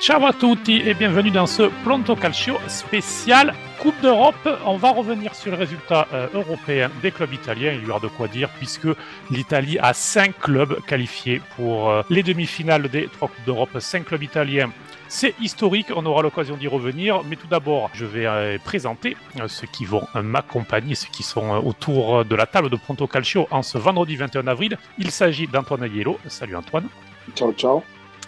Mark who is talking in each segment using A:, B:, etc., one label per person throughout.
A: Ciao à tutti et bienvenue dans ce Pronto Calcio spécial Coupe d'Europe. On va revenir sur le résultat euh, européen des clubs italiens. Il y aura de quoi dire puisque l'Italie a cinq clubs qualifiés pour euh, les demi-finales des trois Coupes d'Europe. Cinq clubs italiens. C'est historique, on aura l'occasion d'y revenir, mais tout d'abord, je vais euh, présenter ceux qui vont m'accompagner, ceux qui sont autour de la table de Pronto Calcio en ce vendredi 21 avril. Il s'agit d'Antoine Aiello. Salut Antoine.
B: Ciao, ciao.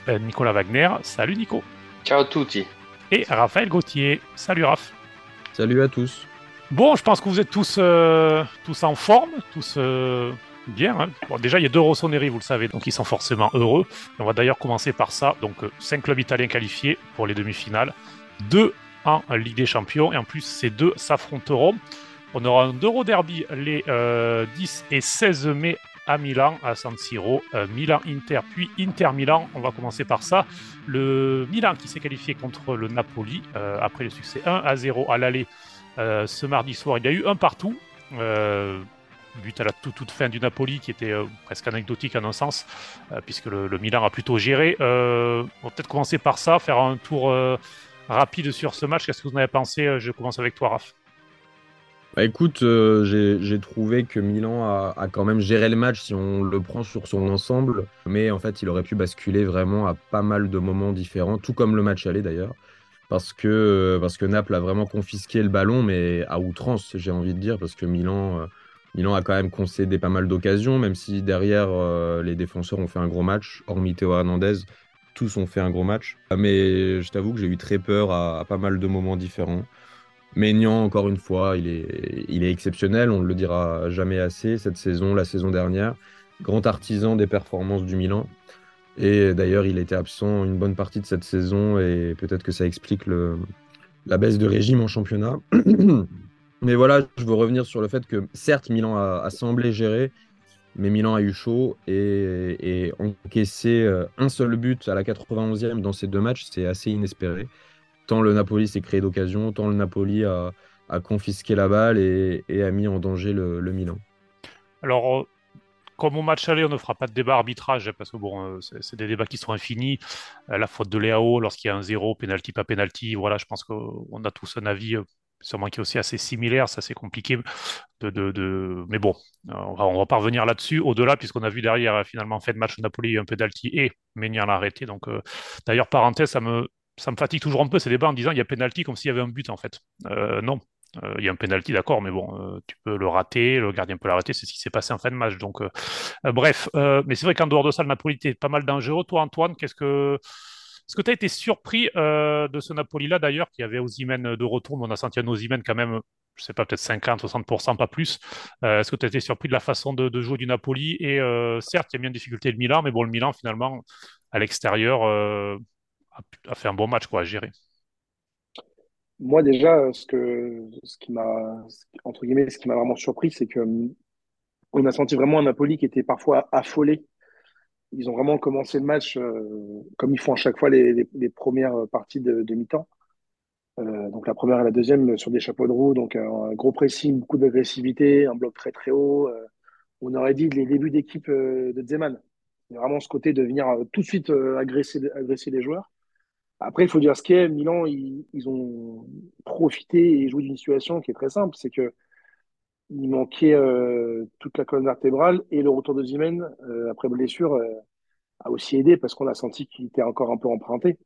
A: Euh, Nicolas Wagner. Salut Nico.
C: Ciao à tutti.
A: Et Raphaël Gauthier. Salut Raph.
D: Salut à tous.
A: Bon, je pense que vous êtes tous, euh, tous en forme, tous euh, bien. Hein. déjà, il y a deux Rossoneri, vous le savez, donc ils sont forcément heureux. On va d'ailleurs commencer par ça. Donc, cinq clubs italiens qualifiés pour les demi-finales, deux en Ligue des Champions, et en plus, ces deux s'affronteront. On aura un Euro Derby les 10 et 16 mai à Milan, à San Siro. Euh, Milan-Inter, puis Inter-Milan. On va commencer par ça. Le Milan qui s'est qualifié contre le Napoli euh, après le succès 1 à 0 à l'aller euh, ce mardi soir. Il y a eu un partout. but à la toute, fin du Napoli qui était presque anecdotique en un sens, puisque le, le, Milan a plutôt géré. on va peut-être commencer par ça, faire un tour rapide sur ce match. Qu'est-ce que vous en avez pensé? Je commence avec toi, Raph.
D: Bah écoute, euh, j'ai trouvé que Milan a, quand même géré le match si on le prend sur son ensemble, mais en fait il aurait pu basculer vraiment à pas mal de moments différents, tout comme le match allait d'ailleurs, parce que, parce que Naples a vraiment confisqué le ballon, mais à outrance j'ai envie de dire, parce que Milan, euh, Milan a quand même concédé pas mal d'occasions, même si derrière euh, les défenseurs ont fait un gros match, hormis Théo Hernandez, tous ont fait un gros match, mais je t'avoue que j'ai eu très peur à pas mal de moments différents. Maignan, encore une fois, il est, exceptionnel, on ne le dira jamais assez cette saison, la saison dernière. Grand artisan des performances du Milan. Et d'ailleurs, il était absent une bonne partie de cette saison et peut-être que ça explique la baisse de régime en championnat. mais voilà, je veux revenir sur le fait que certes, Milan a, semblé gérer, mais Milan a eu chaud et, et encaissé euh, un seul but à la 91e dans ces deux matchs, c'est assez inespéré tant le Napoli s'est créé d'occasion, tant le Napoli a, confisqué la balle et, a mis en danger le, Milan.
A: Alors, euh, comme au match aller, on ne fera pas de débat arbitrage, hein, parce que bon, euh, c'est des débats qui sont infinis. Euh, la faute de Léao, lorsqu'il y a un zéro, penalty, pas penalty, voilà, je pense qu'on a tous un avis sûrement qui est aussi assez similaire, ça c'est compliqué de, de, mais bon, on va, on va pas revenir là-dessus. Au-delà, puisqu'on a vu derrière finalement fait de match Napoli, un penalty et Ménian l'a arrêté. Donc, d'ailleurs, parenthèse, ça me ça me fatigue toujours un peu ces débats en disant il y a penalty comme s'il y avait un but en fait. Euh, non, euh, il y a un penalty, d'accord, mais bon, euh, tu peux le rater, le gardien peut l'arrêter, c'est ce qui s'est passé en fin de match. Donc, bref, mais c'est vrai qu'en dehors de ça, le Napoli était pas mal dangereux. Toi, Antoine, qu'est-ce que. Est-ce que tu as été surpris de ce Napoli-là d'ailleurs, qui avait Ozymen de retour, mais on a senti un Ozymen quand même, je sais pas, peut-être 50, 60%, pas plus. Est-ce que tu as été surpris de la façon de, jouer du Napoli? Et certes, il y a bien de difficulté le Milan, mais bon, le Milan, finalement, à l'extérieur, a, fait un bon match quoi, à gérer.
B: Moi déjà, ce que ce qui m'a entre guillemets, ce qui m'a vraiment surpris, c'est que on a senti vraiment un Napoli qui était parfois affolé. Ils ont vraiment commencé le match euh, comme ils font à chaque fois les, les, premières parties de, mi-temps. Euh, donc la première et la deuxième sur des chapeaux de roue, donc un, gros pressing, beaucoup d'agressivité, un bloc très très haut. Euh, on aurait dit les débuts d'équipe de Zeman. Vraiment ce côté de venir tout de suite agresser, agresser les joueurs. Après, il faut dire ce qu'est. Milan, ils, ont profité et joué d'une situation qui est très simple. C'est que il manquait euh, toute la colonne vertébrale et le retour de Zimen euh, après blessure euh, a aussi aidé parce qu'on a senti qu'il était encore un peu emprunté.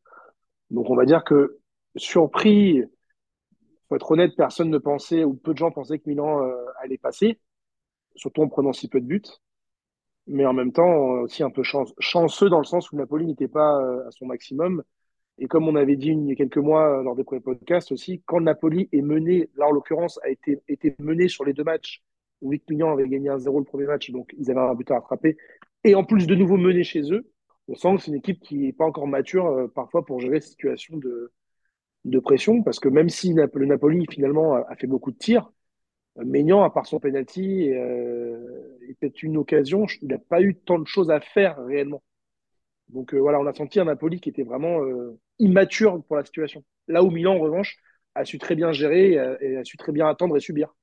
B: Donc, on va dire que surpris, faut être honnête, personne ne pensait ou peu de gens pensaient que Milan allait passer, surtout en prenant si peu de buts. Mais en même temps, aussi un peu chanceux dans le sens où Napoli n'était pas à son maximum et comme on avait dit il y a quelques mois euh, lors des premiers podcasts aussi, quand Napoli est mené, là en l'occurrence, a été, été mené sur les deux matchs, où Vic Mignon avait gagné 1-0 le premier match, donc ils avaient un but à rattraper, et en plus de nouveau mené chez eux, on sent que c'est une équipe qui n'est pas encore mature euh, parfois pour gérer cette situation de, de pression, parce que même si le Napoli finalement a, fait beaucoup de tirs, euh, à part son penalty peut-être une occasion, il n'a pas eu tant de choses à faire réellement. Donc voilà, on a senti un Napoli qui était vraiment immature pour la situation. Là où Milan, en revanche, a su très bien gérer et a, su très bien attendre et subir.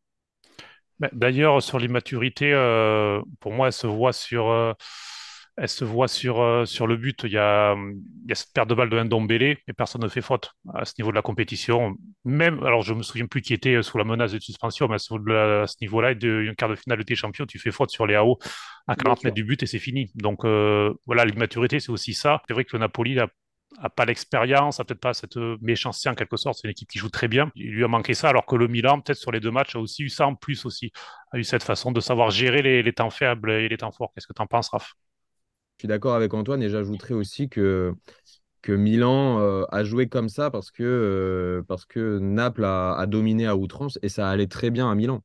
A: D'ailleurs, sur l'immaturité, euh, pour moi, elle se voit sur, euh, elle se voit sur, euh, sur le but. Il y a, il y a cette perte de balle de Ndombele et personne ne fait faute à ce niveau de la compétition. Même, alors je me souviens plus qui était sous la menace de suspension, mais à ce, niveau-là, d'une quart de finale de tes champions, tu fais faute sur les AO à 40 mètres du but et c'est fini. Donc euh, voilà, l'immaturité, c'est aussi ça. C'est vrai que le Napoli a a pas l'expérience, a peut-être pas cette méchanceté en quelque sorte. C'est une équipe qui joue très bien. Il lui a manqué ça, alors que le Milan, peut-être sur les deux matchs, a aussi eu ça en plus aussi. A eu cette façon de savoir gérer les, temps faibles et les temps forts. Qu'est-ce que tu en penses, Raph?
D: Je suis d'accord avec Antoine et j'ajouterais aussi que, Milan euh, a joué comme ça parce que, euh, Naples a, dominé à outrance et ça allait très bien à Milan.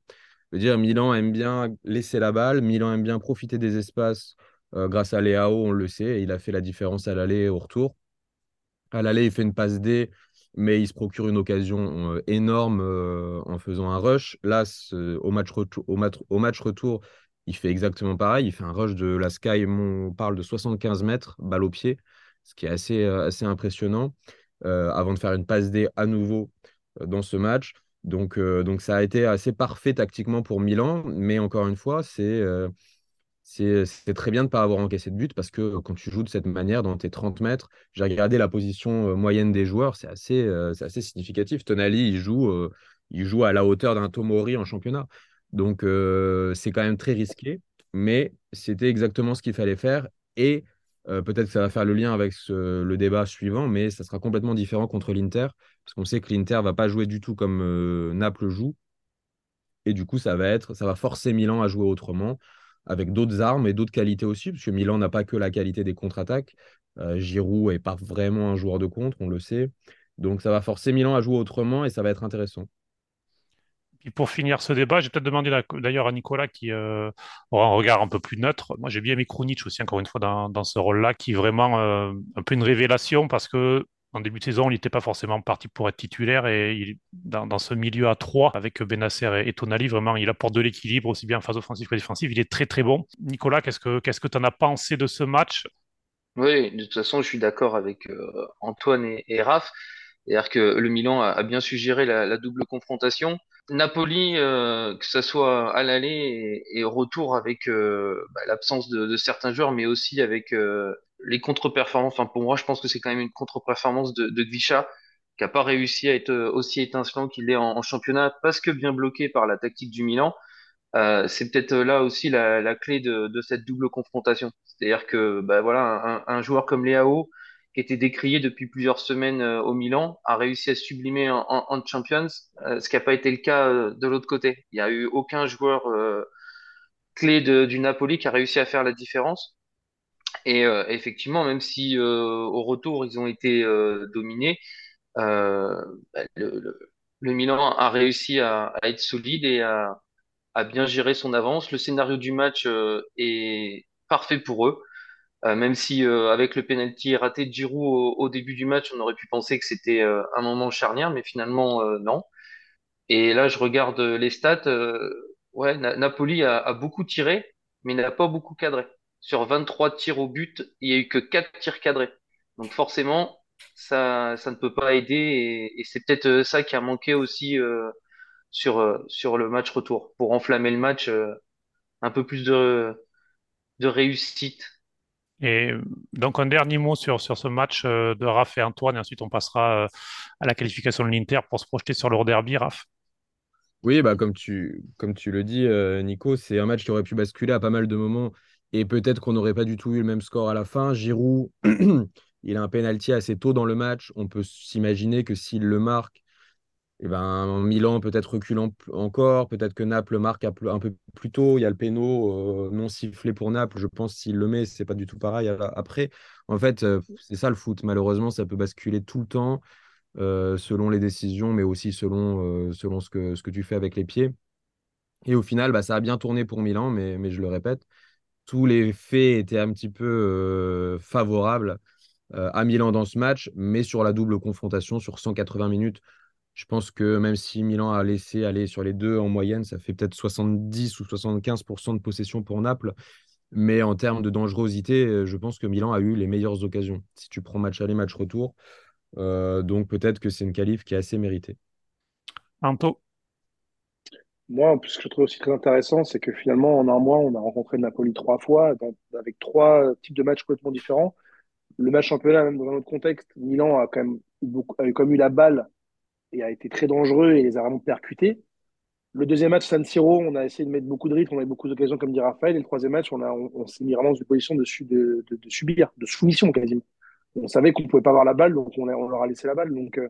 D: Je veux dire, Milan aime bien laisser la balle, Milan aime bien profiter des espaces. Euh, grâce à Léao, on le sait, il a fait la différence à l'aller et au retour. À l'aller, il fait une passe D, mais il se procure une occasion euh, énorme euh, en faisant un rush. Là, au match, au, match retour, il fait exactement pareil. Il fait un rush de la Sky, on parle de 75 mètres, balle au pied, ce qui est assez, euh, assez impressionnant, avant de faire une passe D à nouveau dans ce match. Donc, donc ça a été assez parfait tactiquement pour Milan, mais encore une fois, c'est c'est très bien de ne pas avoir encaissé de but parce que quand tu joues de cette manière dans tes 30 mètres, j'ai regardé la position euh, moyenne des joueurs, c'est assez, euh, assez significatif. Tonali, il joue, euh, il joue à la hauteur d'un Tomori en championnat. Donc, c'est quand même très risqué, mais c'était exactement ce qu'il fallait faire. Et peut-être que ça va faire le lien avec le débat suivant, mais ça sera complètement différent contre l'Inter parce qu'on sait que l'Inter va pas jouer du tout comme Naples joue. Et du coup, ça va, être, ça va forcer Milan à jouer autrement avec d'autres armes et d'autres qualités aussi, parce que Milan n'a pas que la qualité des contre-attaques. Euh, Giroud n'est pas vraiment un joueur de contre, on le sait. Donc ça va forcer Milan à jouer autrement et ça va être intéressant.
A: Puis pour finir ce débat, j'ai peut-être demandé d'ailleurs à Nicolas qui euh, aura un regard un peu plus neutre. Moi, j'ai bien aimé Krunic aussi, encore une fois, dans, ce rôle-là, qui est vraiment euh, un peu une révélation parce que en début de saison, il n'était pas forcément parti pour être titulaire et dans, ce milieu à 3 avec Benacer et, Tonali, vraiment, il apporte de l'équilibre aussi bien en phase offensive que défensive. Il est très très bon. Nicolas, qu'est-ce que tu en as pensé de ce match?
C: Oui, de toute façon, je suis d'accord avec euh, Antoine et, et Raph. C'est-à-dire que le Milan a, bien su gérer la, double confrontation. Napoli, euh, que ce soit à l'aller et, au retour avec euh, bah, l'absence de, certains joueurs, mais aussi avec les contre-performances, enfin pour moi, je pense que c'est quand même une contre-performance de, de qui n'a pas réussi à être euh, aussi étincelant qu'il est en, championnat, parce que bien bloqué par la tactique du Milan. Euh, c'est peut-être euh, là aussi la, la clé de, de, cette double confrontation. C'est-à-dire que bah, voilà, un, un, joueur comme Léao, qui était décrié depuis plusieurs semaines au Milan, a réussi à sublimer en, en, Champions, ce qui n'a pas été le cas de l'autre côté. Il n'y a eu aucun joueur clé de, du Napoli qui a réussi à faire la différence. Et euh, effectivement, même si euh, au retour ils ont été euh, dominés, bah, le, le, Milan a réussi à, à, être solide et à, à bien gérer son avance. Le scénario du match est parfait pour eux. Euh, même si euh, avec le penalty raté de Giroud au, au, début du match, on aurait pu penser que c'était euh, un moment charnière, mais finalement non. Et là, je regarde les stats. ouais, Napoli a, a, beaucoup tiré, mais n'a pas beaucoup cadré sur 23 tirs au but, il n'y a eu que 4 tirs cadrés. Donc forcément, ça, ça ne peut pas aider et, c'est peut-être euh, ça qui a manqué aussi euh, sur, euh, sur le match retour pour enflammer le match, un peu plus de, de réussite.
A: Et donc un dernier mot sur, sur ce match de Raph et Antoine, et ensuite on passera à la qualification de l'Inter pour se projeter sur le derby, Raph.
D: Oui, bah comme tu, comme tu le dis, Nico, c'est un match qui aurait pu basculer à pas mal de moments et peut-être qu'on n'aurait pas du tout eu le même score à la fin. Giroud, il a un penalty assez tôt dans le match. On peut s'imaginer que s'il le marque, eh ben, Milan peut-être reculant encore. Peut-être que Naples marque un peu plus tôt. Il y a le péno euh, non sifflé pour Naples. Je pense s'il le met, c'est pas du tout pareil après. En fait, euh, c'est ça le foot. Malheureusement, ça peut basculer tout le temps euh, selon les décisions, mais aussi selon, selon ce, que, ce que tu fais avec les pieds. Et au final, bah, ça a bien tourné pour Milan, mais, mais je le répète, tous les faits étaient un petit peu euh, favorables euh, à Milan dans ce match, mais sur la double confrontation, sur 180 minutes, je pense que même si Milan a laissé aller sur les deux en moyenne, ça fait peut-être 70 ou 75% de possession pour Naples. Mais en termes de dangerosité, euh, je pense que Milan a eu les meilleures occasions. Si tu prends match aller, match retour. donc peut-être que c'est une qualif qui est assez méritée.
B: Moi, ce que je trouve aussi très intéressant, c'est que finalement, en un mois, on a rencontré Napoli trois fois, avec trois types de matchs complètement différents. Le match championnat, même dans un autre contexte, Milan a quand même eu beaucoup, a eu la balle et a été très dangereux et les a vraiment percutés. Le deuxième match, San Siro, on a essayé de mettre beaucoup de rythme, on a eu beaucoup d'occasions, comme dit Raphaël. Et le troisième match, on, on, s'est mis vraiment dans une position de, de, de, subir, de soumission quasiment. On savait qu'on pouvait pas avoir la balle, donc on, leur a laissé la balle. Donc, euh,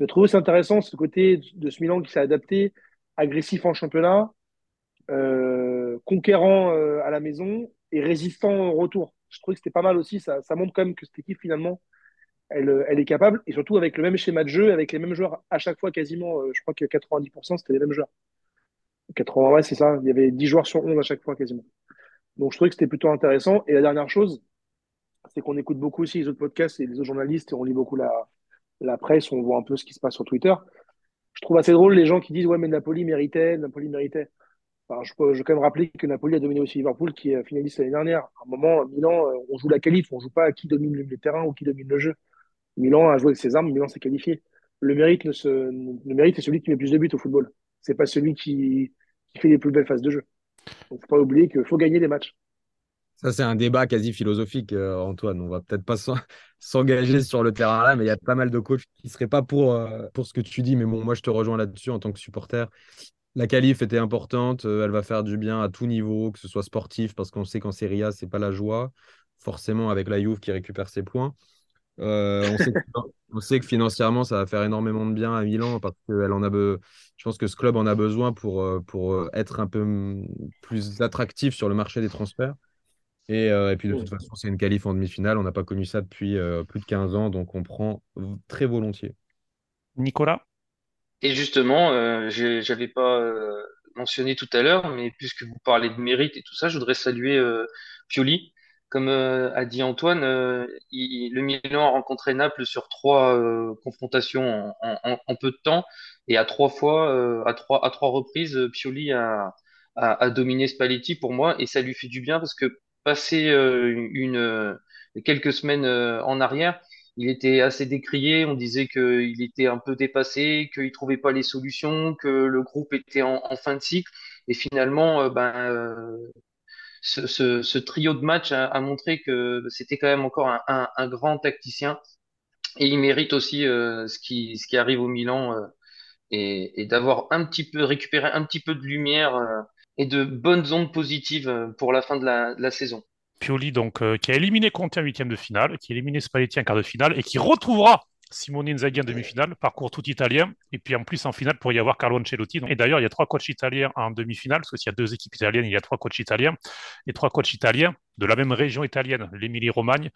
B: je trouve aussi intéressant ce côté de ce Milan qui s'est adapté, agressif en championnat, euh, conquérant euh, à la maison et résistant au retour. Je trouvais que c'était pas mal aussi. Ça, montre quand même que cette équipe, finalement, elle, euh, elle est capable, et surtout avec le même schéma de jeu, avec les mêmes joueurs à chaque fois quasiment. je crois que 90%, c'était les mêmes joueurs. 80, ouais, c'est ça. Il y avait 10 joueurs sur 11 à chaque fois quasiment. Donc je trouvais que c'était plutôt intéressant. Et la dernière chose, c'est qu'on écoute beaucoup aussi les autres podcasts et les autres journalistes, et on lit beaucoup la presse, on voit un peu ce qui se passe sur Twitter. Je trouve assez drôle les gens qui disent ouais mais Napoli méritait, Napoli méritait. Enfin, je, peux, quand même rappeler que Napoli a dominé aussi Liverpool qui est finaliste l'année dernière. À un moment, Milan, euh, on joue la qualif, on joue pas à qui domine le terrain ou qui domine le jeu. Milan a joué avec ses armes, Milan s'est qualifié. Le mérite, le mérite est celui qui met plus de buts au football. C'est pas celui qui, qui fait les plus belles phases de jeu. Donc faut pas oublier qu'il faut gagner les matchs.
D: Ça, c'est un débat quasi philosophique, euh, Antoine. On va peut-être pas s'en- s'engager sur le terrain là, mais il y a pas mal de coachs qui seraient pas pour, euh, pour ce que tu dis. Mais bon, moi, je te rejoins là-dessus en tant que supporter. La qualif était importante. euh, elle va faire du bien à tout niveau, que ce soit sportif, parce qu'on sait qu'en Serie A, c'est pas la joie. Forcément, avec la Juve qui récupère ses points. On sait que, on sait que financièrement, ça va faire énormément de bien à Milan parce que elle en a be- je pense que ce club en a besoin pour, pour être un peu plus attractif sur le marché des transferts. Et, euh, et puis de toute façon, c'est une qualif en demi-finale. On n'a pas connu ça depuis euh, plus de 15 ans, donc on prend très volontiers.
A: Nicolas?
C: Et justement, euh, j'avais pas euh, mentionné tout à l'heure, mais puisque vous parlez de mérite et tout ça, je voudrais saluer euh, Pioli. Comme euh, a dit Antoine, euh, il- le Milan a rencontré Naples sur trois euh, confrontations en, en- en peu de temps, et à trois fois, euh, à trois, à trois reprises, Pioli a, a, a dominé Spalletti pour moi, et ça lui fait du bien parce que passer euh, une, euh, quelques semaines euh, en arrière, il était assez décrié. On disait qu'il était un peu dépassé, qu'il trouvait pas les solutions, que le groupe était en, fin de cycle. Et finalement, ben, ce, trio de matchs a, montré que c'était quand même encore un, grand tacticien. Et il mérite aussi ce qui, ce qui arrive au Milan et, et d'avoir un petit peu récupéré un petit peu de lumière et de bonnes ondes positives euh, pour la fin de la, saison.
A: Pioli, donc, euh, qui a éliminé Conte en huitième de finale, qui a éliminé Spalletti en quart de finale et qui retrouvera Simone Inzaghi en demi-finale, parcours tout italien. Et puis en plus, en finale, pour y avoir Carlo Ancelotti. Et d'ailleurs, il y a trois coachs italiens en demi-finale, parce qu'il y a deux équipes italiennes, il y a trois coachs italiens. Et trois coachs italiens de la même région italienne, l'Émilie-Romagne,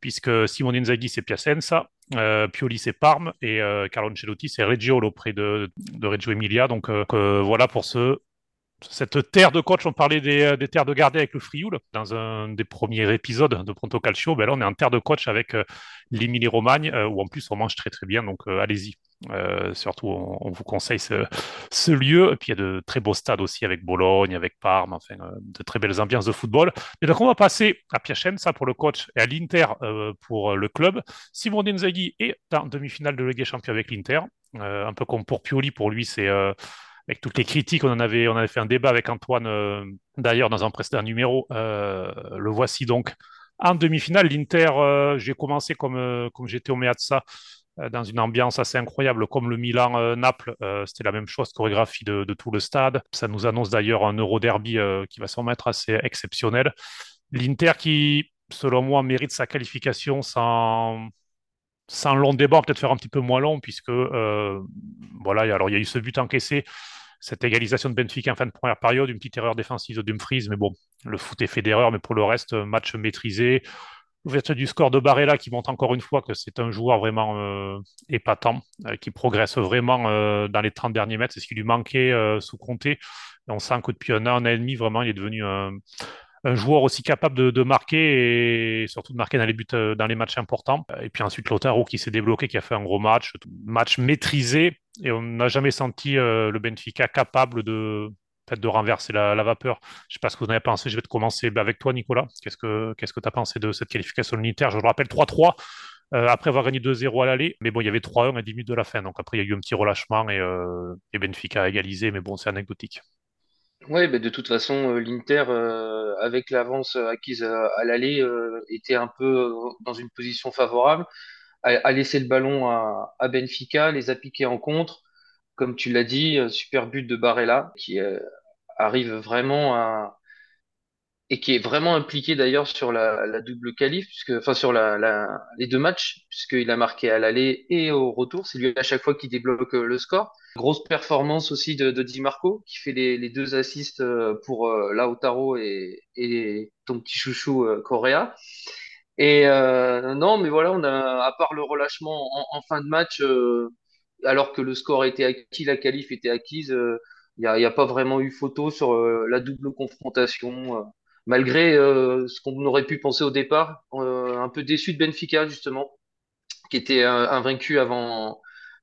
A: puisque Simone Inzaghi, c'est Piacenza, euh, Pioli, c'est Parme, et euh, Carlo Ancelotti, c'est Reggio, auprès de, Reggio Emilia. Donc voilà pour ce cette terre de coach, on parlait des, des terres de gardien avec le Frioul dans un des premiers épisodes de Pronto Calcio. Ben là, on est en terre de coach avec euh, l'Emilie Romagne, euh, où en plus on mange très très bien. Donc euh, allez-y. Euh, surtout, on, vous conseille ce, lieu. Et puis il y a de très beaux stades aussi avec Bologne, avec Parme, enfin euh, de très belles ambiances de football. Et donc on va passer à Piacenza pour le coach et à l'Inter euh, pour le club. Simone Inzaghi est en demi-finale de Ligue des Champions avec l'Inter. Euh, un peu comme pour Pioli, pour lui, c'est avec toutes les critiques, on en avait, on avait fait un débat avec Antoine euh, d'ailleurs dans un précédent numéro. Euh, le voici donc en demi-finale. L'Inter, euh, j'ai commencé comme, comme j'étais au Meazza dans une ambiance assez incroyable, comme le Milan-Naples. C'était la même chose, chorégraphie de, tout le stade. Ça nous annonce d'ailleurs un Euro Derby qui va s'en mettre assez exceptionnel. L'Inter qui, selon moi, mérite sa qualification sans sans long débat, peut-être faire un petit peu moins long, puisque voilà, alors il y a eu ce but encaissé, cette égalisation de Benfica en fin de première période, une petite erreur défensive de Dumfries, mais bon, le foot est fait d'erreurs, mais pour le reste, match maîtrisé. L'ouverture du score de Barella qui montre encore une fois que c'est un joueur vraiment euh, épatant, euh, qui progresse vraiment euh, dans les 30 derniers mètres. C'est ce qui lui manquait sous Comté. on sent que depuis un an, un an et demi, vraiment, il est devenu un, un joueur aussi capable de, marquer et surtout de marquer dans les buts, dans les matchs importants. Et puis ensuite, Lautaro qui s'est débloqué, qui a fait un gros match, match maîtrisé. Et on n'a jamais senti euh, le Benfica capable de, de renverser la, vapeur. Je ne sais pas ce que vous en avez pensé. Je vais te commencer avec toi, Nicolas. Qu'est-ce que qu'est-ce que tu as pensé de cette qualification unitaire Je le rappelle 3-3 après avoir gagné 2-0 à l'aller. Mais bon, il y avait 3-1 à 10 minutes de la fin. Donc après, il y a eu un petit relâchement et, et Benfica a égalisé. Mais bon, c'est anecdotique.
C: Oui, bah de toute façon, l'Inter, avec l'avance acquise à, l'aller, était un peu dans une position favorable, a, a laissé le ballon à, à Benfica, les a piqués en contre. Comme tu l'as dit, super but de Barella, qui arrive vraiment à, et qui est vraiment impliqué d'ailleurs sur la, double qualif, puisque, enfin sur la, la, les deux matchs, puisqu'il a marqué à l'aller et au retour. C'est lui à chaque fois qui débloque euh, le score. Grosse performance aussi de, Di Marco, qui fait les, deux assists euh, pour euh, Lautaro et, ton petit chouchou euh, Correa. Et euh, non, mais voilà, à part le relâchement en, fin de match, euh, alors que le score était acquis, la qualif était acquise, il n'y a, pas vraiment eu photo sur la double confrontation malgré ce qu'on aurait pu penser au départ, un peu déçu de Benfica justement, qui était invaincu avant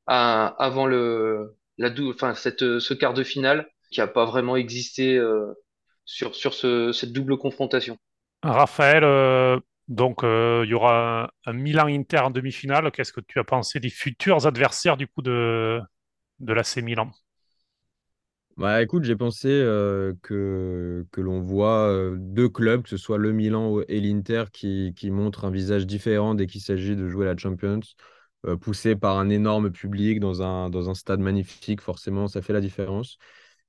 C: le, la enfin cette, ce quart de finale, qui n'a pas vraiment existé sur, sur ce, cette double confrontation.
A: Raphaël, donc il y aura un, un Milan-Inter en demi-finale. Qu'est-ce que tu as pensé des futurs adversaires du coup de, de l'AC Milan?
D: Bah écoute, j'ai pensé euh, que, que l'on voit euh, deux clubs, que ce soit le Milan et l'Inter, qui, qui montrent un visage différent dès qu'il s'agit de jouer la Champions, euh, poussé par un énorme public dans un, dans un stade magnifique, forcément, ça fait la différence.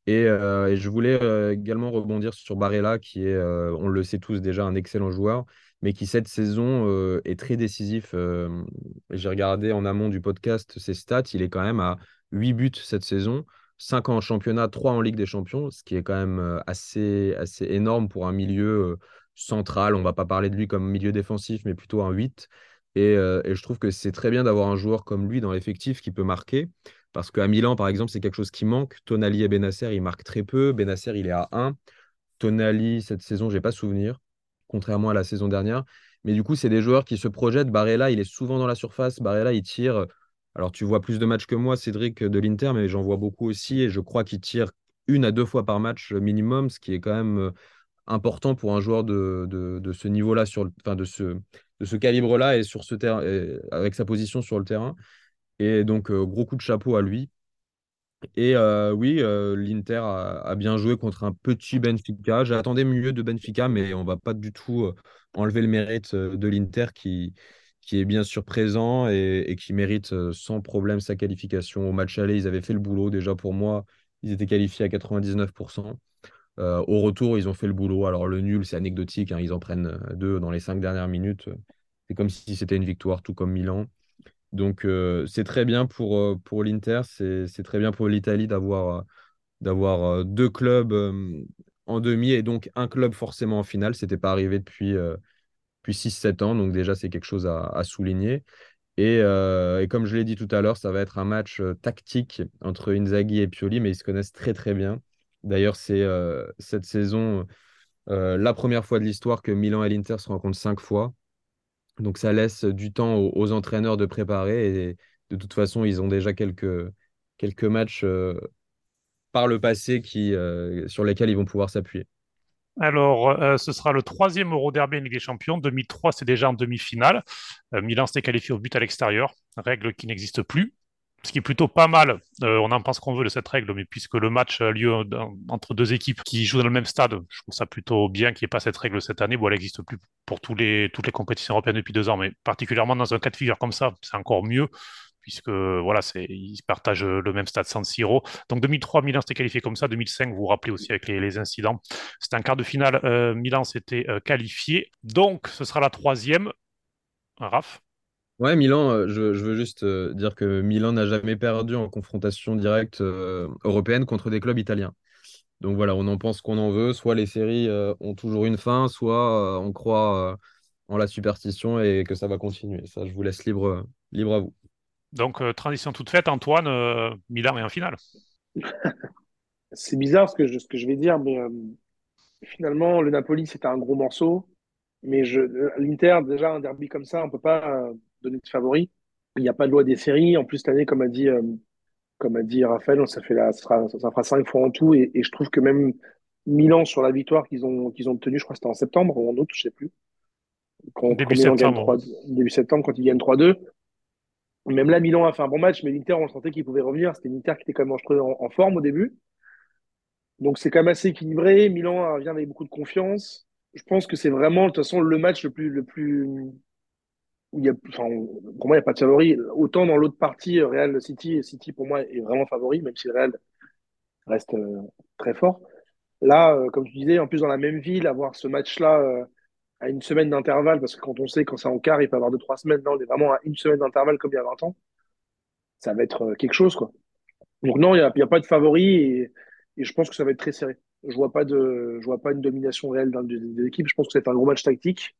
D: Et, et je voulais également rebondir sur Barella, qui est, on le sait tous déjà, un excellent joueur, mais qui cette saison est très décisif. j'ai regardé en amont du podcast ses stats, il est quand même à 8 buts cette saison. 5 en championnat, 3 en Ligue des Champions, ce qui est quand même euh, assez, assez énorme pour un milieu euh, central. On ne va pas parler de lui comme milieu défensif, mais plutôt un 8. Et, euh, et je trouve que c'est très bien d'avoir un joueur comme lui dans l'effectif qui peut marquer. Parce qu'à Milan, par exemple, c'est quelque chose qui manque. Tonali et Benacer, ils marquent très peu. Benacer, il est à 1. Tonali, cette saison, je n'ai pas souvenir, contrairement à la saison dernière. Mais du coup, c'est des joueurs qui se projettent. Barella, il est souvent dans la surface. Barella, il tire alors, tu vois plus de matchs que moi, Cédric, de l'Inter, mais j'en vois beaucoup aussi. Et je crois qu'il tire une à deux fois par match minimum, ce qui est quand même euh, important pour un joueur de, de, ce niveau-là, enfin de ce, de ce calibre-là et sur ce terrain, avec sa position sur le terrain. Et donc, euh, gros coup de chapeau à lui. Et euh, oui, l'Inter a, bien joué contre un petit Benfica. J'attendais mieux de Benfica, mais on ne va pas du tout enlever le mérite de l'Inter qui, est bien sûr présent et, qui mérite euh, sans problème sa qualification. Au match aller, ils avaient fait le boulot. Déjà pour moi, ils étaient qualifiés à 99%. Euh, au retour, ils ont fait le boulot. Alors le nul, c'est anecdotique. Hein. ils en prennent euh, deux dans les cinq dernières minutes. C'est comme si c'était une victoire, tout comme Milan. Donc c'est très bien pour, pour l'Inter, c'est très bien pour l'Italie d'avoir d'avoir deux clubs en demi et donc un club forcément en finale. C'était pas arrivé depuis depuis 6-7 ans. Donc déjà, c'est quelque chose à, souligner. Euh, et, comme je l'ai dit tout à l'heure, ça va être un match euh, tactique entre Inzaghi et Pioli, mais ils se connaissent très très bien. D'ailleurs, c'est euh, cette saison la première fois de l'histoire que Milan et l'Inter se rencontrent cinq fois. Donc ça laisse du temps aux, entraîneurs de préparer. Et de toute façon, ils ont déjà quelques, quelques matchs par le passé sur lesquels ils vont pouvoir s'appuyer.
A: Alors, euh, ce sera le troisième Euro Derby en Ligue des Champions. 2003, c'est déjà en demi-finale. Euh, Milan s'était qualifié au but à l'extérieur, règle qui n'existe plus. Ce qui est plutôt pas mal. Euh, on en pense qu'on veut de cette règle, mais puisque le match a lieu entre deux équipes qui jouent dans le même stade, je trouve ça plutôt bien qu'il n'y ait pas cette règle cette année. Bon, elle n'existe plus pour toutes les compétitions européennes depuis deux ans, mais particulièrement dans un cas de figure comme ça, c'est encore mieux puisque voilà, ils partagent le même stade San Siro. Donc 2003, Milan s'était qualifié comme ça. 2005, vous vous rappelez aussi avec les, les incidents. C'était un quart de finale. Euh, Milan s'était euh, qualifié. Donc ce sera la troisième. Raph?
D: Ouais, Milan, euh, je, je, veux juste euh, dire que Milan n'a jamais perdu en confrontation directe euh, européenne contre des clubs italiens. Donc voilà, on en pense qu'on en veut. Soit les séries ont toujours une fin, soit on croit en la superstition et que ça va continuer. Ça, je vous laisse libre, libre à vous.
A: Donc, euh, transition toute faite, Antoine, euh, Milan est en finale.
B: c'est bizarre ce que, je, ce que je vais dire, mais euh, finalement, le Napoli, c'était un gros morceau. Mais l'Inter, déjà, un derby comme ça, on ne peut pas donner de favori. Il n'y a pas de loi des séries. En plus, cette année, comme a dit, comme a dit Raphaël, ça, fait la, ça, fera, ça fera cinq fois en tout. Et, et, je trouve que même Milan, sur la victoire qu'ils ont, qu'ils ont obtenue, je crois que c'était en septembre ou en août, je ne sais plus. Quand,
A: Début
B: quand
A: septembre.
B: 3 début septembre, quand ils gagnent 3-2. Même là, Milan a fait un bon match, mais l'Inter, on sentait qu'il pouvait revenir. C'était l'Inter qui était quand même en, en forme au début. Donc c'est quand même assez équilibré. Milan vient avec beaucoup de confiance. Je pense que c'est vraiment, de toute façon, le match le plus, le plus, pour moi, il n'y a pas de favori. Autant dans l'autre partie, Real City, City pour moi est vraiment favori, même si Real reste euh, très fort. Là, euh, comme tu disais, en plus dans la même ville, avoir ce match-là euh, à une semaine d'intervalle, parce que quand on sait quand c'est en quart, il peut y avoir deux, trois semaines, là, on est vraiment à une semaine d'intervalle comme il y a 20 ans. Ça va être euh, quelque chose, quoi. Donc non, il n'y a, a pas de favori et, je pense que ça va être très serré. Je vois pas de, je vois pas une domination réelle dans des équipes. Je pense que c'est un gros match tactique,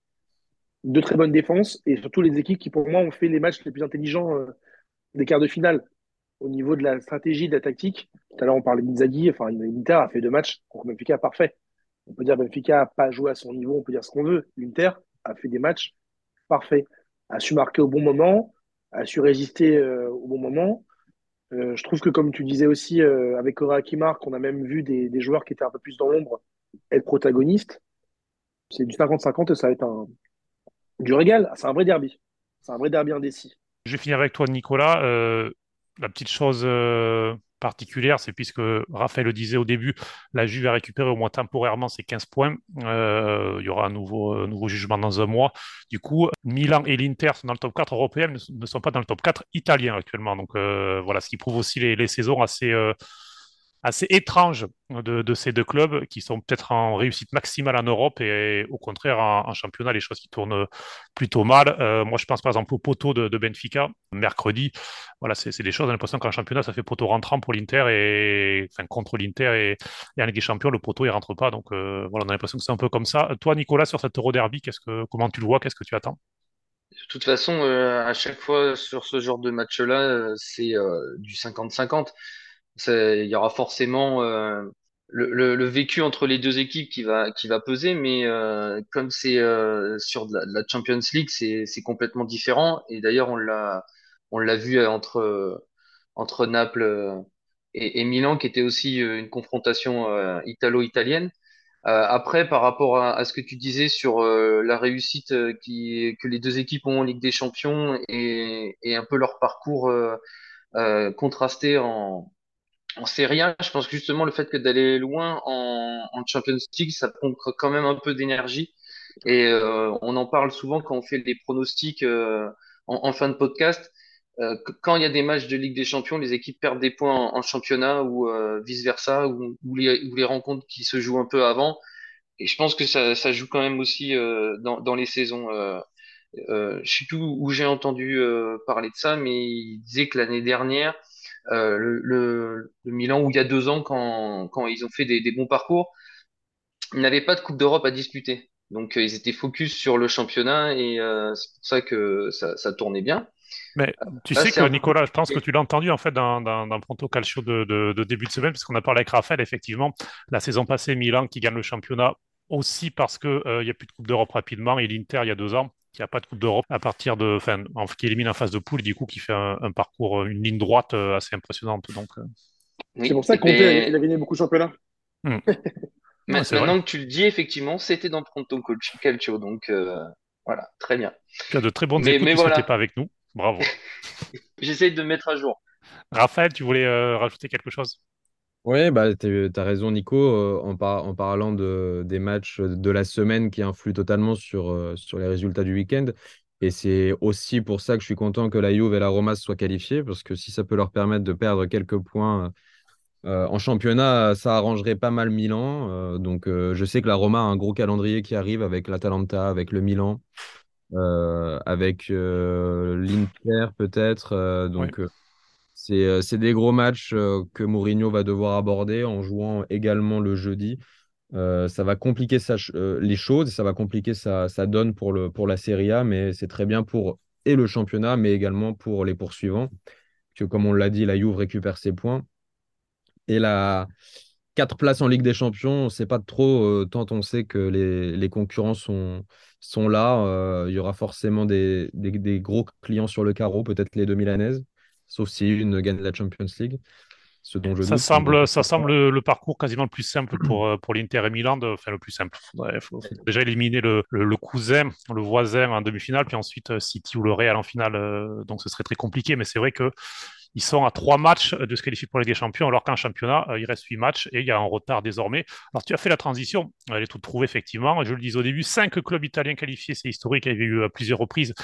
B: de très bonnes défenses et surtout les équipes qui pour moi ont fait les matchs les plus intelligents euh, des quarts de finale au niveau de la stratégie, de la tactique. Tout à l'heure on parlait d'Inzaghi, enfin l'Inter a fait deux matchs contre Benfica parfait. On peut dire Benfica n'a pas joué à son niveau, on peut dire ce qu'on veut. L'Inter a fait des matchs parfaits, a su marquer au bon moment, a su résister euh, au bon moment. Euh, je trouve que, comme tu disais aussi avec Cora qui marque, on a même vu des, des, joueurs qui étaient un peu plus dans l'ombre être protagonistes. C'est du 50-50 et ça va être un, du régal. C'est un vrai derby. C'est un vrai derby indécis.
A: Je vais finir avec toi, Nicolas. Euh, la petite chose euh, particulière, c'est puisque Raphaël le disait au début, la Juve a récupéré au moins temporairement ses 15 points. Euh, il y aura un nouveau, jugement dans un mois. Du coup, Milan et l'Inter sont dans le top 4 européen, mais ne sont pas dans le top 4 italien actuellement. Donc voilà, ce qui prouve aussi les, les saisons assez assez étranges de, ces deux clubs qui sont peut-être en réussite maximale en Europe et, au contraire en, championnat, les choses qui tournent plutôt mal. Euh, moi, je pense par exemple au poteau de, Benfica mercredi. Voilà, c'est des choses, a l'impression qu'en championnat, ça fait poteau rentrant pour l'Inter et contre l'Inter et, et en Ligue des Champions, le poteau il rentre pas. Donc euh, voilà, on a l'impression que c'est un peu comme ça. Toi, Nicolas, sur cet Euro Derby, comment tu le vois, qu'est-ce que tu attends?
C: De toute façon, euh, à chaque fois sur ce genre de match-là, c'est du 50-50 il y aura forcément euh, le, vécu entre les deux équipes qui va qui va peser, mais euh, comme c'est euh, sur de la, Champions League, c'est complètement différent. Et d'ailleurs, on l'a on l'a vu entre entre Naples et, Milan, qui était aussi une confrontation italo-italienne. après, par rapport à, à, ce que tu disais sur la réussite qui, que les deux équipes ont en Ligue des Champions et, et un peu leur parcours contrasté en, en Serie A, je pense que justement le fait que d'aller loin en, en, Champions League, ça prend quand même un peu d'énergie. Et euh, on en parle souvent quand on fait des pronostics euh, en, en, fin de podcast. Euh, quand il y a des matchs de Ligue des Champions, les équipes perdent des points en, en championnat ou euh, vice versa, ou, ou, les, ou, les, rencontres qui se jouent un peu avant. Et je pense que ça, ça joue quand même aussi euh, dans, dans, les saisons. je sais plus où j'ai entendu parler de ça, mais il disait que l'année dernière, euh, le, le, le, Milan où il y a deux ans quand, quand ils ont fait des, des bons parcours, ils n'avaient pas de Coupe d'Europe à disputer. Donc euh, ils étaient focus sur le championnat et euh, c'est pour ça que ça, ça tournait bien.
A: Mais tu Là, sais que Nicolas, je pense que tu l'as entendu en fait dans, dans, dans Pronto Calcio de, de, de, début de semaine, parce qu'on a parlé avec Raphaël, effectivement, la saison passée, Milan qui gagne le championnat aussi parce qu'il n'y euh, a plus de Coupe d'Europe rapidement et l'Inter il y a deux ans qui a pas de Coupe d'Europe à partir de, enfin, qui élimine en phase de poule, du coup, qui fait un, un parcours, une ligne droite euh, assez impressionnante. Donc, euh...
B: oui, c'est pour ça qu'on mais... a gagné beaucoup de championnats.
C: Hmm. Mais maintenant vrai. que tu le dis, effectivement, c'était dans Pronto Calcio, donc euh, voilà, très bien.
A: Tu as de très bonnes mais, écoutes mais voilà. pas avec nous. Bravo.
C: J'essaye de me mettre à jour.
A: Raphaël, tu voulais euh, rajouter quelque chose?
D: Oui, bah, tu as raison, Nico, euh, en, par en, parlant de, des matchs de la semaine qui influent totalement sur, euh, sur les résultats du week-end. Et c'est aussi pour ça que je suis content que la Juve et la Roma soient qualifiées, parce que si ça peut leur permettre de perdre quelques points euh, en championnat, ça arrangerait pas mal Milan. donc je sais que la Roma a un gros calendrier qui arrive avec l'Atalanta, avec le Milan, avec l'Inter peut-être. donc. Ouais. C'est des gros matchs que Mourinho va devoir aborder en jouant également le jeudi. Euh, ça va compliquer euh, les choses, ça va compliquer sa, sa, donne pour, la Serie A, mais c'est très bien pour et le championnat, mais également pour les poursuivants. Que, comme on l'a dit, la Juve récupère ses points. Et la quatre places en Ligue des Champions, on ne pas trop, euh, tant on sait que les, concurrents sont, là. Il y aura forcément des, des, gros clients sur le carreau, peut-être les deux Milanaises sauf si une gagne la Champions League. ce dont je
A: ça
D: doute.
A: semble, ça semble le parcours quasiment le plus simple pour, euh, pour l'Inter et Milan. Enfin, le plus simple. Il faut, déjà éliminer le, le, cousin, le voisin en demi-finale, puis ensuite City ou le Real en finale. donc ce serait très compliqué, mais c'est vrai que ils sont à trois matchs de se qualifier pour la Ligue des Champions, alors qu'en championnat, il reste huit matchs et il y a un retard désormais. Alors, tu as fait la transition, elle est toute trouvée, effectivement. Je le disais au début, cinq clubs italiens qualifiés, c'est historique, il y avait eu à plusieurs reprises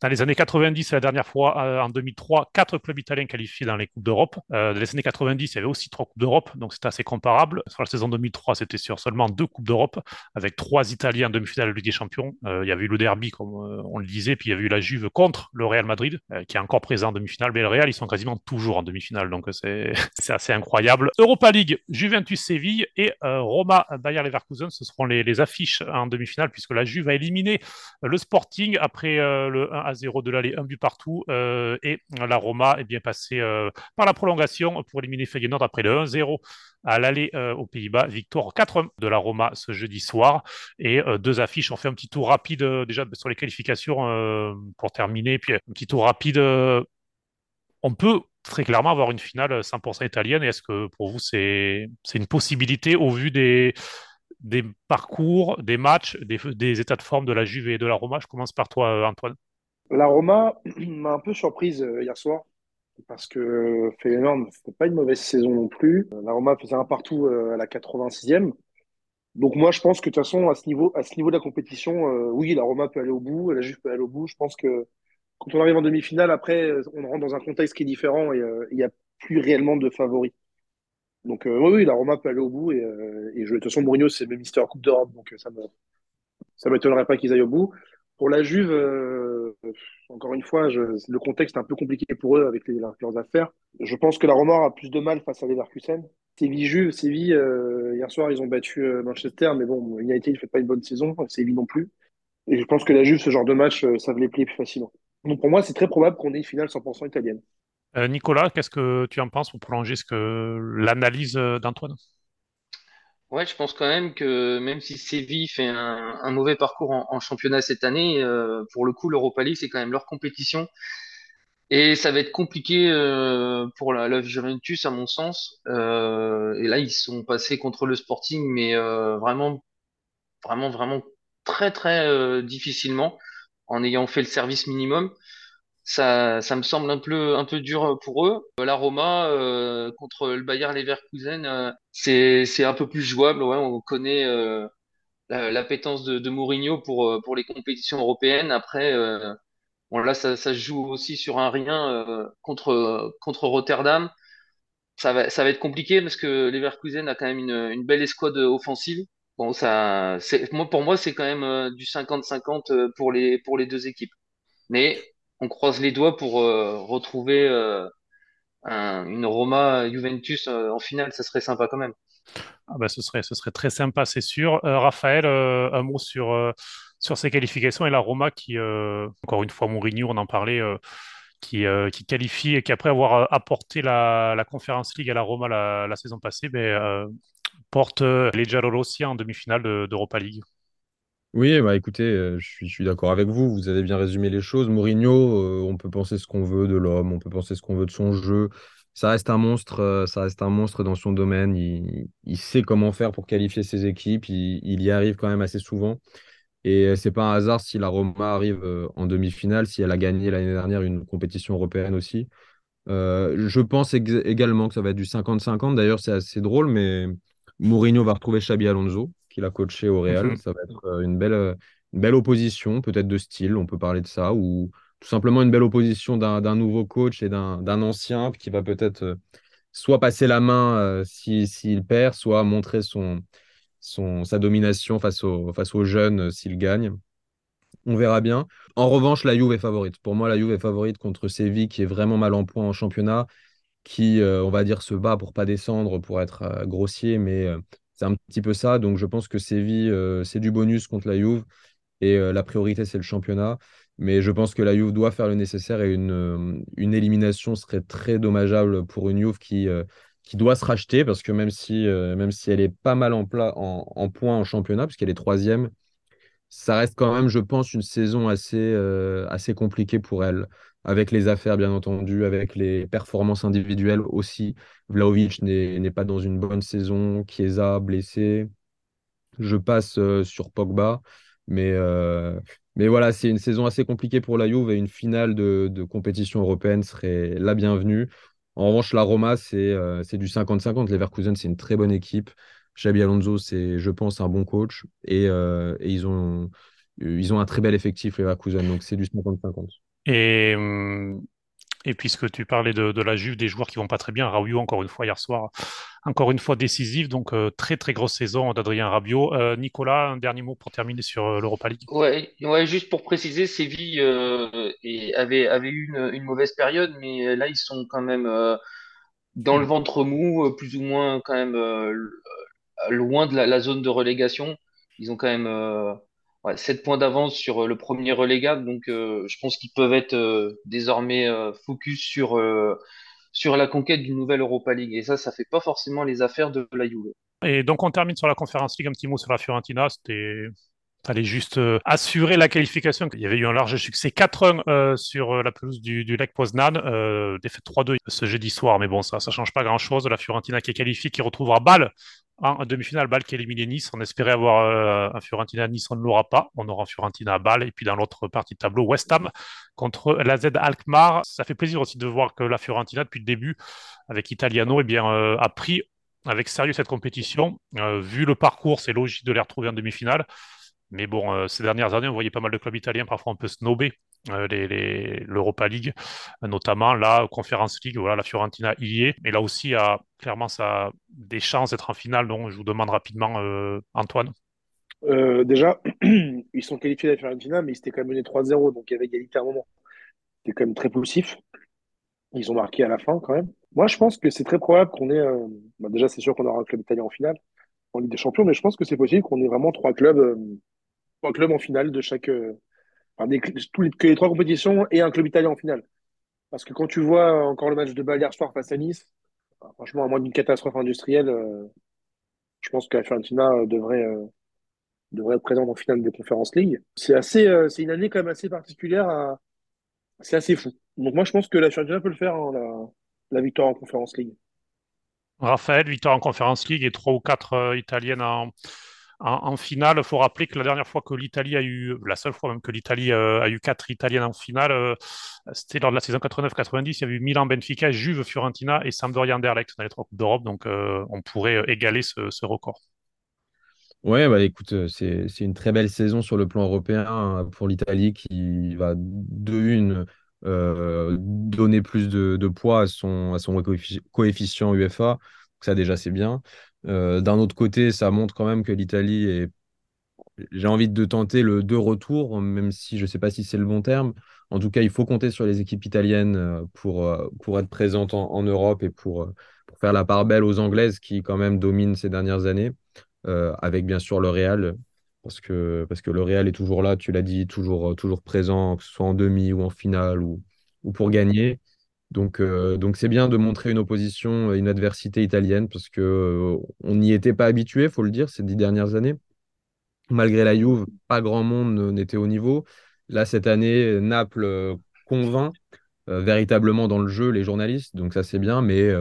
A: dans les années 90, la dernière fois, euh, en 2003, quatre clubs italiens qualifiés dans les Coupes d'Europe. Euh, dans les années 90, il y avait aussi trois Coupes d'Europe, donc c'était assez comparable. Sur la saison 2003, c'était sur seulement deux Coupes d'Europe, avec trois Italiens en demi-finale de Ligue des Champions. Euh, il y avait eu le derby, comme on le disait, puis il y avait eu la Juve contre le Real Madrid, qui est encore présent en demi-finale. Mais le Real, ils sont quasiment toujours en demi-finale, donc c'est assez incroyable. Europa League, Juventus-Séville et Roma-Bayer-Leverkusen, ce seront les, affiches en demi-finale, puisque la Juve a éliminé le Sporting après le 1 à 0 de l'aller, un but partout. Euh, et la Roma est bien passée euh, par la prolongation pour éliminer Feyenoord après le 1-0 à l'aller euh, aux Pays-Bas. Victoire 4 de la Roma ce jeudi soir. Et deux affiches. On fait un petit tour rapide déjà sur les qualifications pour terminer. Puis un petit tour rapide. on peut très clairement avoir une finale 100% italienne. Est-ce que pour vous, c'est une possibilité au vu des, parcours, des matchs, des, états de forme de la Juve et de la Roma? Je commence par toi, Antoine.
B: La Roma m'a un peu surprise euh, hier soir parce que Feyenoord ne fait pas une mauvaise saison non plus. La Roma faisait un partout euh, à la 86e. Donc moi, je pense que de toute façon, à ce niveau, à ce niveau de la compétition, euh, oui, la Roma peut aller au bout, la Juve peut aller au bout. Je pense que quand on arrive en demi-finale, après, on rentre dans un contexte qui est différent et il n'y a plus réellement de favoris. Donc oui, oui, la Roma peut aller au bout et, et je, de toute façon, Mourinho, c'est le Mister Coupe d'Europe, donc ça me ça m'étonnerait pas qu'ils aillent au bout. Pour la Juve, euh, encore une fois, le contexte est un peu compliqué pour eux avec leurs affaires. Je pense que la Roma a plus de mal face à Leverkusen. Séville Juve, Séville, euh, hier soir, ils ont battu euh, Manchester, mais bon, United ne fait pas une bonne saison, Séville non plus. Et je pense que la Juve, ce genre de match, ça les plier plus facilement. Donc pour moi, c'est très probable qu'on ait une finale 100% italienne.
A: Nicolas, qu'est-ce que tu en penses pour prolonger l'analyse d'Antoine?
C: Ouais, je pense quand même que même si Séville fait un, mauvais parcours en, championnat cette année, euh, pour le coup, l'Europa League, c'est quand même leur compétition. Et ça va être compliqué euh, pour la, Juventus, à mon sens. Euh, et là, ils sont passés contre le Sporting, mais vraiment, vraiment, vraiment très, très difficilement, en ayant fait le service minimum ça, me semble un peu, un peu dur pour eux. La Roma euh, contre le Bayer Leverkusen, euh, c'est, un peu plus jouable. On connaît euh, l'appétence de, Mourinho pour, euh, pour les compétitions européennes. Après, euh, bon, là, ça, se joue aussi sur un rien contre, contre Rotterdam. Ça va, ça va être compliqué parce que Leverkusen a quand même une, belle escouade offensive. Bon, ça, moi, pour moi, c'est quand même du 50-50 pour les, pour les deux équipes. Mais on croise les doigts pour euh, retrouver euh, une Roma Juventus euh, en finale. Ça serait sympa quand même.
A: Ah bah, ce, serait, très sympa, c'est sûr. Raphaël, un mot sur, ces qualifications et la Roma qui, encore une fois, Mourinho, on en parlait, qui, qualifie et qui, après avoir apporté la, la Conference League à la Roma la, saison passée, ben, porte les Giallorossi en demi-finale d'Europa League.
D: Oui, bah écoutez, euh, je suis, d'accord avec vous. Vous avez bien résumé les choses. Mourinho, euh, on peut penser ce qu'on veut de l'homme, on peut penser ce qu'on veut de son jeu. Ça reste un monstre, euh, ça reste un monstre dans son domaine. Il, sait comment faire pour qualifier ses équipes. Il, il y arrive quand même assez souvent. Et c'est pas un hasard si la Roma arrive en demi-finale, si elle a gagné l'année dernière une compétition européenne aussi. je pense également que ça va être du 50-50. D'ailleurs, c'est assez drôle, mais Mourinho va retrouver Xabi Alonso qu'il a coaché au Real. Mhm. Ça va être euh, une belle, euh, une belle opposition, peut-être de style, on peut parler de ça, ou tout simplement une belle opposition d'un nouveau coach et d'un ancien qui va peut-être euh, soit passer la main s'il perd, soit montrer son, son, sa domination face, au, face aux jeunes s'il gagne. On verra bien. En revanche, la Juve est favorite. Pour moi, la Juve est favorite contre Séville, qui est vraiment mal en point en championnat, qui, on va dire, se bat pour pas descendre, pour être grossier, mais c'est un petit peu ça. Donc, je pense que Séville, euh, c'est du bonus contre la Juve. Et euh, la priorité, c'est le championnat. Mais je pense que la Juve doit faire le nécessaire et une, euh, une élimination serait très dommageable pour une Juve qui, doit se racheter parce que même si, elle est pas mal en, en points en championnat, puisqu'elle est troisième, ça reste quand même, je pense, une saison assez, assez compliquée pour elle. Avec les affaires, bien entendu, avec les performances individuelles aussi. Vlaovic n'est pas dans une bonne saison, Chiesa blessé. Je passe euh, sur Pogba, mais, euh, mais voilà, c'est une saison assez compliquée pour la Juve et une finale de, de compétition européenne serait la bienvenue. En revanche, la Roma, c'est euh, du 50-50. Leverkusen, c'est une très bonne équipe. Xabi Alonso, c'est, je pense, un bon coach. Et, et ils, ont, ils ont un très bel effectif, Leverkusen. Donc, c'est du 50-50.
A: Et, hum, et puisque tu parlais de, la Juve, des joueurs qui vont pas très bien, Rabiot, encore une fois, hier soir, encore une fois décisif. Donc, euh, très, très grosse saison d'Adrien Rabiot. Euh, Nicolas, un dernier mot pour terminer sur euh, l'Europa League?
C: Ouais, ouais, juste pour préciser, Séville avait, avait eu une, une, mauvaise période, mais là, ils sont quand même dans le ventre mou, plus ou moins quand même loin de la, la, zone de relégation. Ils ont quand même ouais, 7 points d'avance sur euh, le premier relégable. Donc, euh, je pense qu'ils peuvent être euh, désormais focus sur, sur la conquête d'une nouvelle Europa League. Et ça, ça fait pas forcément les affaires de la Juve.
A: Et donc, on termine sur la conférence League. Un petit mot sur la Fiorentina. C'était fallait juste assurer la qualification. Il y avait eu un large succès 4-1 euh, sur la pelouse du, du Poznan, défaite 3-2 ce jeudi soir, mais bon, ça ne change pas grand-chose. La Fiorentina qui est qualifiée, qui retrouvera Bâle en demi-finale, Bâle qui élimine Nice. On espérait avoir un Fiorentina Nice, on ne l'aura pas. On aura un Fiorentina à Bâle. Et puis dans l'autre partie de tableau, West Ham contre la Z Alkmaar. Ça fait plaisir aussi de voir que la Fiorentina, depuis le début, avec Italiano, eh bien, a pris avec sérieux cette compétition. vu le parcours, c'est logique de les retrouver en demi-finale. Mais bon, euh, ces dernières années, on voyait pas mal de clubs italiens parfois un peu snobber euh, l'Europa League, notamment la Conference League, voilà, la Fiorentina y est. Mais là aussi, a clairement ça des chances d'être en finale. Donc, je vous demande rapidement, euh, Antoine.
B: déjà, ils sont qualifiés de la Fiorentina, mais ils étaient quand même menés 3-0, donc il y avait égalité à un moment. C'était quand même très poussif. Ils ont marqué à la fin quand même. Moi, je pense que c'est très probable qu'on ait. Bah, déjà, c'est sûr qu'on aura un club italien en finale, en Ligue des Champions, mais je pense que c'est possible qu'on ait vraiment trois clubs un club en finale de chaque. Euh, tous les, que les trois compétitions et un club italien en finale. Parce que quand tu vois encore le match de Bâle soir face à Nice, franchement, à moins d'une catastrophe industrielle, euh, je pense que la Fiorentina euh, devrait, devrait être présente en finale des Conférences League. C'est assez, c'est une année quand même assez particulière. C'est assez fou. Donc moi, je pense que la Fiorentina peut le faire, hein, la, victoire en Conférence League.
A: Raphaël, victoire en Conférence League et trois ou quatre italiennes en, en, finale, il faut rappeler que la dernière fois que l'Italie a eu, la seule fois même que l'Italie euh, a eu quatre Italiennes en finale, euh, c'était lors de la saison 89-90. Il y avait eu Milan, Benfica, Juve, Fiorentina et Sampdoria Anderlecht dans les trois coupes d'Europe. Donc, euh, on pourrait égaler ce, record.
D: Ouais, bah écoute, c'est une très belle saison sur le plan européen hein, pour l'Italie qui va de une donner plus de, poids à son, à son coefficient UEFA. Ça déjà c'est bien. Euh, d'un autre côté, ça montre quand même que l'Italie est. J'ai envie de tenter le deux retours, même si je ne sais pas si c'est le bon terme. En tout cas, il faut compter sur les équipes italiennes euh, pour, euh, pour être présentes en, Europe et pour, pour faire la part belle aux Anglaises qui, quand même, dominent ces dernières années, avec bien sûr le Real, parce que, parce le Real est toujours là, tu l'as dit, toujours, toujours présent, que ce soit en demi ou en finale ou, ou pour gagner. Donc, euh, donc c'est bien de montrer une opposition, une adversité italienne, parce que euh, on n'y était pas habitué, faut le dire, ces dix dernières années. Malgré la Juve, pas grand monde n'était au niveau. Là, cette année, Naples euh, convainc véritablement dans le jeu les journalistes, donc ça c'est bien, mais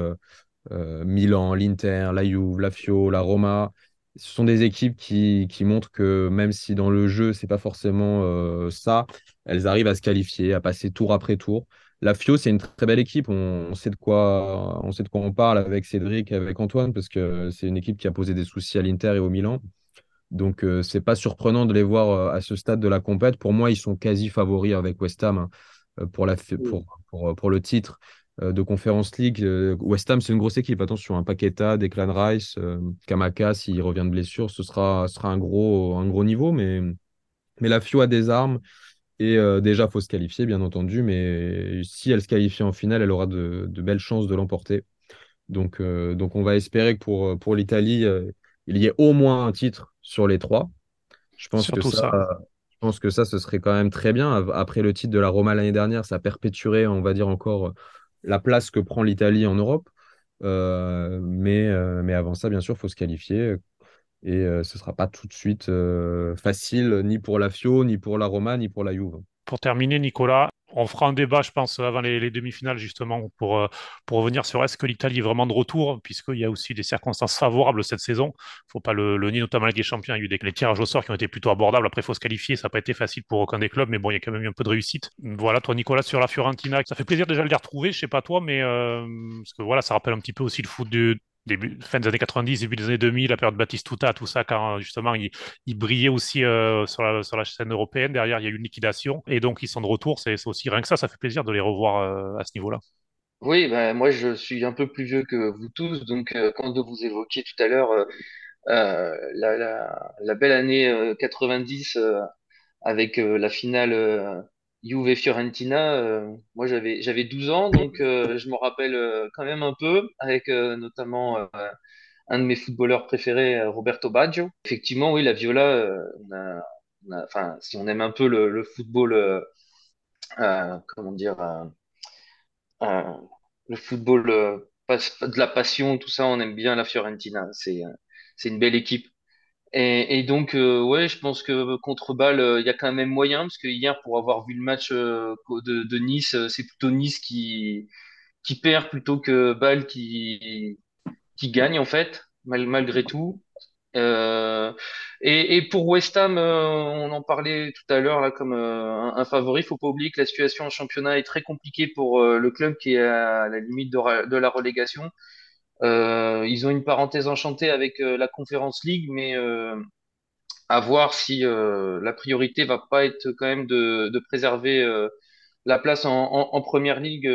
D: Milan, l'Inter, la Juve, la Fio, la Roma, ce sont des équipes qui, qui, montrent que même si dans le jeu, c'est pas forcément ça, elles arrivent à se qualifier, à passer tour après tour. La FIO, c'est une très belle équipe. On, sait de quoi, on sait de quoi on parle avec Cédric, avec Antoine, parce que c'est une équipe qui a posé des soucis à l'Inter et au Milan. Donc, euh, c'est pas surprenant de les voir euh, à ce stade de la compète. Pour moi, ils sont quasi favoris avec West Ham hein, euh, pour, la, pour, pour, pour, le titre de Conference League. West Ham, c'est une grosse équipe. Attention, un hein. Paqueta, Declan Rice, Kamaka, s'il revient de blessure, ce sera, sera un, gros, un gros niveau. Mais, mais la FIO a des armes. Et euh, déjà, il faut se qualifier, bien entendu, mais si elle se qualifie en finale, elle aura de, belles chances de l'emporter. Donc, euh, donc, on va espérer que pour, pour l'Italie, euh, il y ait au moins un titre sur les trois. Je pense, que ça, je pense que ça, ce serait quand même très bien. Après le titre de la Roma l'année dernière, ça perpétuerait, on va dire, encore la place que prend l'Italie en Europe. mais, mais avant ça, bien sûr, il faut se qualifier. Et euh, ce ne sera pas tout de suite euh, facile, ni pour la Fio, ni pour la Roma, ni pour la Juve.
A: Pour terminer, Nicolas, on fera un débat, je pense, avant les, demi-finales, justement, pour, euh, pour revenir sur est-ce que l'Italie est vraiment de retour, puisqu'il y a aussi des circonstances favorables cette saison. Il ne faut pas le, nier, notamment avec les champions. Il y a eu des tirages au sort qui ont été plutôt abordables. Après, il faut se qualifier. Ça n'a pas été facile pour aucun des clubs, mais bon, il y a quand même eu un peu de réussite. Voilà, toi, Nicolas, sur la Fiorentina, ça fait plaisir déjà de les retrouver. Je sais pas toi, mais parce que voilà, ça rappelle un petit peu aussi le foot du, fin des années 90, début des années 2000, la période Batistuta, tout ça, quand justement il, brillait aussi euh, sur, la, sur la scène européenne. Derrière, il y a eu une liquidation et donc ils sont de retour. C'est aussi rien que ça, ça fait plaisir de les revoir euh, à ce niveau-là.
C: Oui, ben, moi je suis un peu plus vieux que vous tous, donc euh, quand vous évoquiez tout à l'heure la, la, la, belle année 90 avec la finale Juve Fiorentina, euh, moi j'avais j'avais 12 ans, donc euh, je me rappelle euh, quand même un peu, avec notamment un de mes footballeurs préférés, Roberto Baggio. Effectivement, oui, la Viola, enfin, si on aime un peu le, le football, comment dire, le football de la passion, tout ça, on aime bien la Fiorentina. C'est c'est une belle équipe. Et, donc, euh, ouais, je pense que contre Bâle, euh, il y a quand même moyen, parce que hier, pour avoir vu le match euh, de, Nice, c'est plutôt Nice qui, qui perd plutôt que Bâle qui, qui gagne, en fait, mal, malgré tout. Et, pour West Ham, on en parlait tout à l'heure là comme un, un, favori. Faut pas oublier que la situation en championnat est très compliquée pour le club qui est à la limite de la relégation. Euh, ils ont une parenthèse enchantée avec euh, la Conference League, mais euh, à voir si la priorité va pas être quand même de, de préserver la place en, en, en première ligue,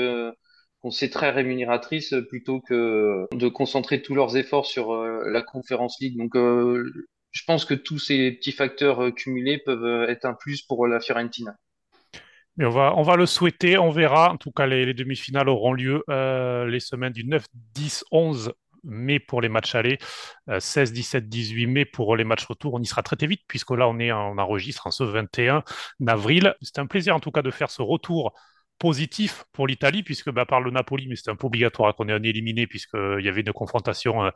C: qu'on sait très rémunératrice, plutôt que de concentrer tous leurs efforts sur la Conference League. Donc, je pense que tous ces petits facteurs cumulés peuvent être un plus pour la Fiorentina.
A: On va, on va le souhaiter, on verra. En tout cas, les, demi-finales auront lieu euh, les semaines du 9, 10, 11 mai pour les matchs allés, 16, 17, 18 mai pour les matchs retour. On y sera très, très vite puisque là, on, est, on enregistre en ce 21 avril. C'est un plaisir en tout cas de faire ce retour positif pour l'Italie, puisque bah, par le Napoli, mais c'était un peu obligatoire qu'on ait un éliminé, puisqu'il y avait une confrontation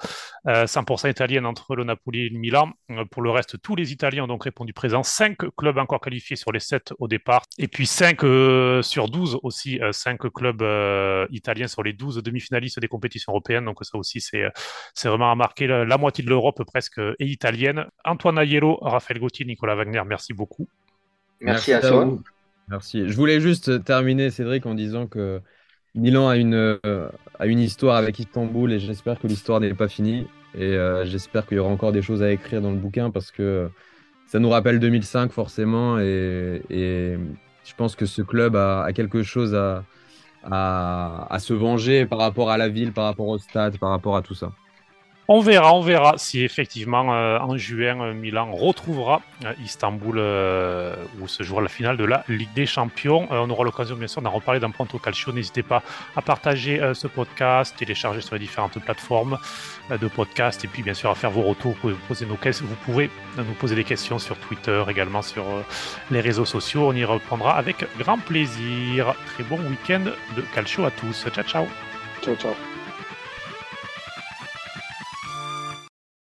A: 100% euh, euh, italienne entre le Napoli et le Milan. Euh, pour le reste, tous les Italiens ont donc répondu présent. Cinq clubs encore qualifiés sur les sept au départ, et puis 5 sur 12 aussi, cinq clubs italiens sur les 12 demi-finalistes des compétitions européennes. Donc ça aussi, c'est vraiment à marquer. La, moitié de l'Europe presque est italienne. Antoine Aiello, Raphaël Gauthier, Nicolas Wagner, merci beaucoup.
C: Merci, à, toi.
D: Merci. Je voulais juste terminer, Cédric, en disant que Milan a une, euh, a une histoire avec Istanbul et j'espère que l'histoire n'est pas finie. Et euh, j'espère qu'il y aura encore des choses à écrire dans le bouquin parce que ça nous rappelle 2005 forcément. Et, je pense que ce club a, quelque chose à se venger par rapport à la ville, par rapport au stade, par rapport à tout ça.
A: On verra, on verra si effectivement euh, en juin euh, Milan retrouvera euh, Istanbul où se jouera la finale de la Ligue des Champions. on aura l'occasion bien sûr d'en reparler dans Pronto Calcio. N'hésitez pas à partager ce podcast, télécharger sur les différentes plateformes de podcast et puis bien sûr à faire vos retours. Vous pouvez, poser nos questions, vous pouvez nous poser des questions sur Twitter, également sur les réseaux sociaux. On y reprendra avec grand plaisir. Très bon week-end de Calcio à tous. Ciao ciao.
B: Ciao ciao.